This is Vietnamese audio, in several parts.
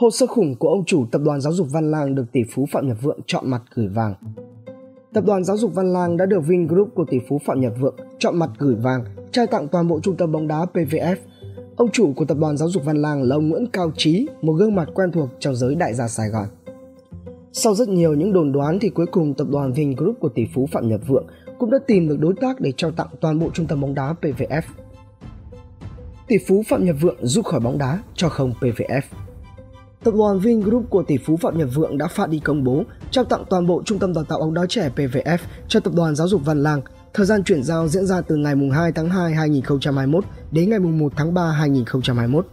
Hồ sơ khủng của ông chủ tập đoàn giáo dục Văn Lang được tỷ phú Phạm Nhật Vượng chọn mặt gửi vàng. Tập đoàn giáo dục Văn Lang đã được Vingroup của tỷ phú Phạm Nhật Vượng chọn mặt gửi vàng, trao tặng toàn bộ trung tâm bóng đá PVF. Ông chủ của tập đoàn giáo dục Văn Lang là ông Nguyễn Cao Trí, một gương mặt quen thuộc trong giới đại gia Sài Gòn. Sau rất nhiều những đồn đoán thì cuối cùng tập đoàn Vingroup của tỷ phú Phạm Nhật Vượng cũng đã tìm được đối tác để trao tặng toàn bộ trung tâm bóng đá PVF. Tỷ phú Phạm Nhật Vượng rút khỏi bóng đá cho không PVF. Tập đoàn Vingroup của tỷ phú Phạm Nhật Vượng đã phát đi công bố trao tặng toàn bộ trung tâm đào tạo bóng đá trẻ PVF cho tập đoàn giáo dục Văn Lang. Thời gian chuyển giao diễn ra từ ngày 2 tháng 2 2021 đến ngày 1 tháng 3 2021.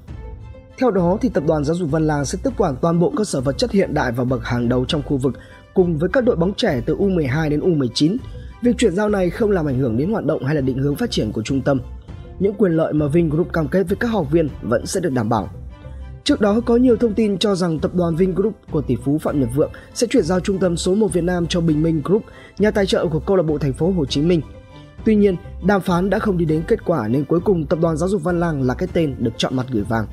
Theo đó, thì tập đoàn giáo dục Văn Lang sẽ tiếp quản toàn bộ cơ sở vật chất hiện đại và bậc hàng đầu trong khu vực cùng với các đội bóng trẻ từ U12 đến U19. Việc chuyển giao này không làm ảnh hưởng đến hoạt động hay là định hướng phát triển của trung tâm. Những quyền lợi mà Vingroup cam kết với các học viên vẫn sẽ được đảm bảo. Trước đó có nhiều thông tin cho rằng tập đoàn Vingroup của tỷ phú Phạm Nhật Vượng sẽ chuyển giao trung tâm số 1 Việt Nam cho Bình Minh Group, nhà tài trợ của câu lạc bộ thành phố Hồ Chí Minh. Tuy nhiên, đàm phán đã không đi đến kết quả nên cuối cùng tập đoàn giáo dục Văn Lang là cái tên được chọn mặt gửi vàng.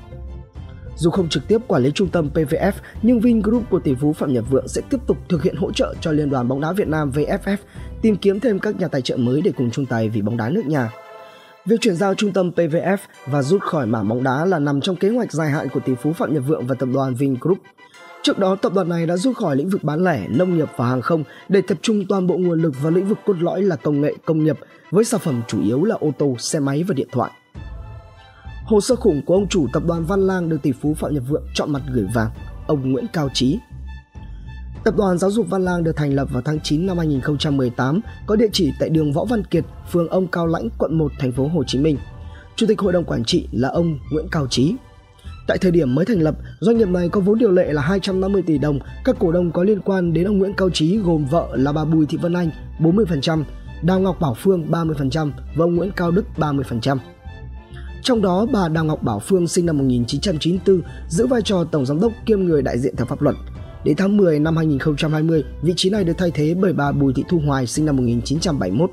Dù không trực tiếp quản lý trung tâm PVF, nhưng Vingroup của tỷ phú Phạm Nhật Vượng sẽ tiếp tục thực hiện hỗ trợ cho Liên đoàn bóng đá Việt Nam VFF tìm kiếm thêm các nhà tài trợ mới để cùng chung tay vì bóng đá nước nhà. Việc chuyển giao trung tâm PVF và rút khỏi mảng bóng đá là nằm trong kế hoạch dài hạn của tỷ phú Phạm Nhật Vượng và tập đoàn Vingroup. Trước đó, tập đoàn này đã rút khỏi lĩnh vực bán lẻ, nông nghiệp và hàng không để tập trung toàn bộ nguồn lực vào lĩnh vực cốt lõi là công nghệ, công nghiệp, với sản phẩm chủ yếu là ô tô, xe máy và điện thoại. Hồ sơ khủng của ông chủ tập đoàn Văn Lang được tỷ phú Phạm Nhật Vượng chọn mặt gửi vàng, ông Nguyễn Cao Trí. Tập đoàn Giáo dục Văn Lang được thành lập vào tháng 9 năm 2018, có địa chỉ tại đường Võ Văn Kiệt, phường Ông Cao Lãnh, quận 1, thành phố Hồ Chí Minh. Chủ tịch hội đồng quản trị là ông Nguyễn Cao Trí. Tại thời điểm mới thành lập, doanh nghiệp này có vốn điều lệ là 250 tỷ đồng. Các cổ đông có liên quan đến ông Nguyễn Cao Trí gồm vợ là bà Bùi Thị Vân Anh 40%, Đào Ngọc Bảo Phương 30% và ông Nguyễn Cao Đức 30%. Trong đó, bà Đào Ngọc Bảo Phương sinh năm 1994 giữ vai trò tổng giám đốc kiêm người đại diện theo pháp luật. Đến tháng 10 năm 2020, vị trí này được thay thế bởi bà Bùi Thị Thu Hoài sinh năm 1971.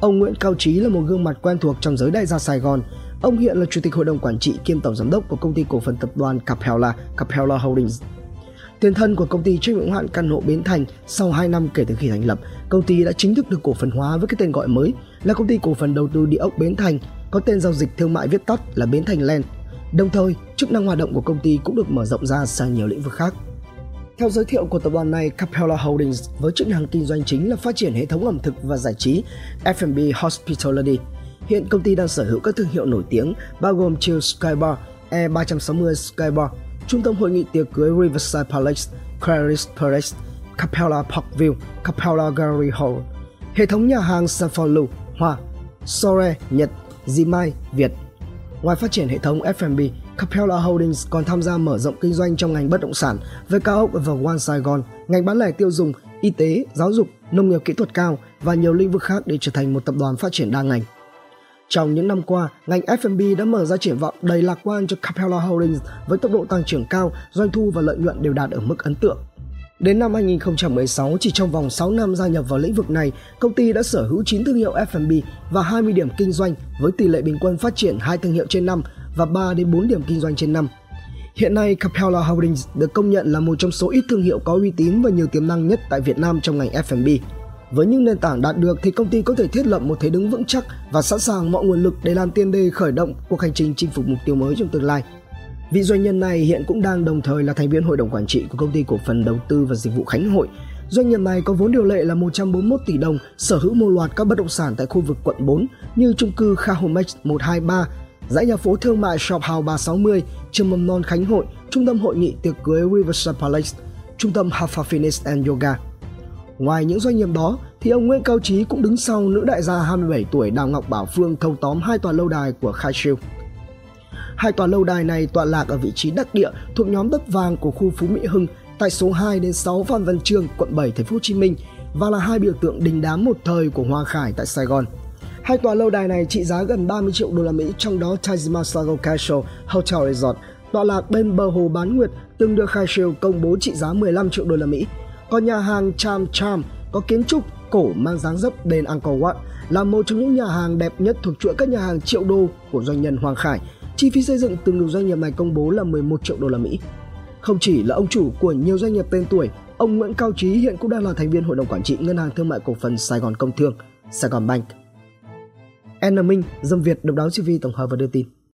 Ông Nguyễn Cao Trí là một gương mặt quen thuộc trong giới đại gia Sài Gòn. Ông hiện là chủ tịch hội đồng quản trị kiêm tổng giám đốc của công ty cổ phần tập đoàn Capella, Capella Holdings. Tiền thân của công ty trách nhiệm hạn căn hộ Bến Thành sau 2 năm kể từ khi thành lập, công ty đã chính thức được cổ phần hóa với cái tên gọi mới là công ty cổ phần đầu tư địa ốc Bến Thành, có tên giao dịch thương mại viết tắt là Bến Thành Land. Đồng thời, chức năng hoạt động của công ty cũng được mở rộng ra sang nhiều lĩnh vực khác. Theo giới thiệu của tập đoàn này, Capella Holdings với chức năng kinh doanh chính là phát triển hệ thống ẩm thực và giải trí F&B Hospitality. Hiện công ty đang sở hữu các thương hiệu nổi tiếng bao gồm Chill Skybar, E360 Skybar, Trung tâm hội nghị tiệc cưới Riverside Palace, Clarice Palace, Capella Parkview, Capella Gallery Hall, hệ thống nhà hàng Sanford Hoa, Sore, Nhật, Zimai, Việt. Ngoài phát triển hệ thống F&B, Capella Holdings còn tham gia mở rộng kinh doanh trong ngành bất động sản với cao ốc và One Saigon, ngành bán lẻ tiêu dùng, y tế, giáo dục, nông nghiệp kỹ thuật cao và nhiều lĩnh vực khác để trở thành một tập đoàn phát triển đa ngành. Trong những năm qua, ngành F&B đã mở ra triển vọng đầy lạc quan cho Capella Holdings với tốc độ tăng trưởng cao, doanh thu và lợi nhuận đều đạt ở mức ấn tượng. Đến năm 2016, chỉ trong vòng 6 năm gia nhập vào lĩnh vực này, công ty đã sở hữu 9 thương hiệu F&B và 20 điểm kinh doanh với tỷ lệ bình quân phát triển 2 thương hiệu trên năm và 3 đến 4 điểm kinh doanh trên năm. Hiện nay, Capella Holdings được công nhận là một trong số ít thương hiệu có uy tín và nhiều tiềm năng nhất tại Việt Nam trong ngành F&B. Với những nền tảng đạt được thì công ty có thể thiết lập một thế đứng vững chắc và sẵn sàng mọi nguồn lực để làm tiền đề khởi động cuộc hành trình chinh phục mục tiêu mới trong tương lai. Vị doanh nhân này hiện cũng đang đồng thời là thành viên hội đồng quản trị của công ty cổ phần đầu tư và dịch vụ Khánh Hội. Doanh nghiệp này có vốn điều lệ là 141 tỷ đồng, sở hữu một loạt các bất động sản tại khu vực quận 4 như chung cư Khahomex 123, dãy nhà phố thương mại Shop House 360, trường mầm non Khánh Hội, trung tâm hội nghị tiệc cưới Riverside Palace, trung tâm Hafa Fitness and Yoga. Ngoài những doanh nghiệp đó, thì ông Nguyễn Cao Trí cũng đứng sau nữ đại gia 27 tuổi Đào Ngọc Bảo Phương thâu tóm hai tòa lâu đài của Khai Siêu. Hai tòa lâu đài này tọa lạc ở vị trí đắc địa thuộc nhóm đất vàng của khu Phú Mỹ Hưng tại số 2 đến 6 Phan Văn Trương, quận 7, thành phố Hồ Chí Minh và là hai biểu tượng đình đám một thời của Hoa Khải tại Sài Gòn. Hai tòa lâu đài này trị giá gần 30 triệu đô la Mỹ, trong đó Taj Mahal Castle Hotel Resort tọa lạc bên bờ hồ Bán Nguyệt từng được khai Khashoggi công bố trị giá 15 triệu đô la Mỹ. Còn nhà hàng Cham Cham có kiến trúc cổ mang dáng dấp đền Angkor Wat là một trong những nhà hàng đẹp nhất thuộc chuỗi các nhà hàng triệu đô của doanh nhân Hoàng Khải. Chi phí xây dựng từng được doanh nghiệp này công bố là 11 triệu đô la Mỹ. Không chỉ là ông chủ của nhiều doanh nghiệp tên tuổi, ông Nguyễn Cao Trí hiện cũng đang là thành viên hội đồng quản trị Ngân hàng Thương mại Cổ phần Sài Gòn Công Thương, Sài Gòn Bank. Anna Minh, Dâm Việt, Độc Đáo TV tổng hợp và đưa tin.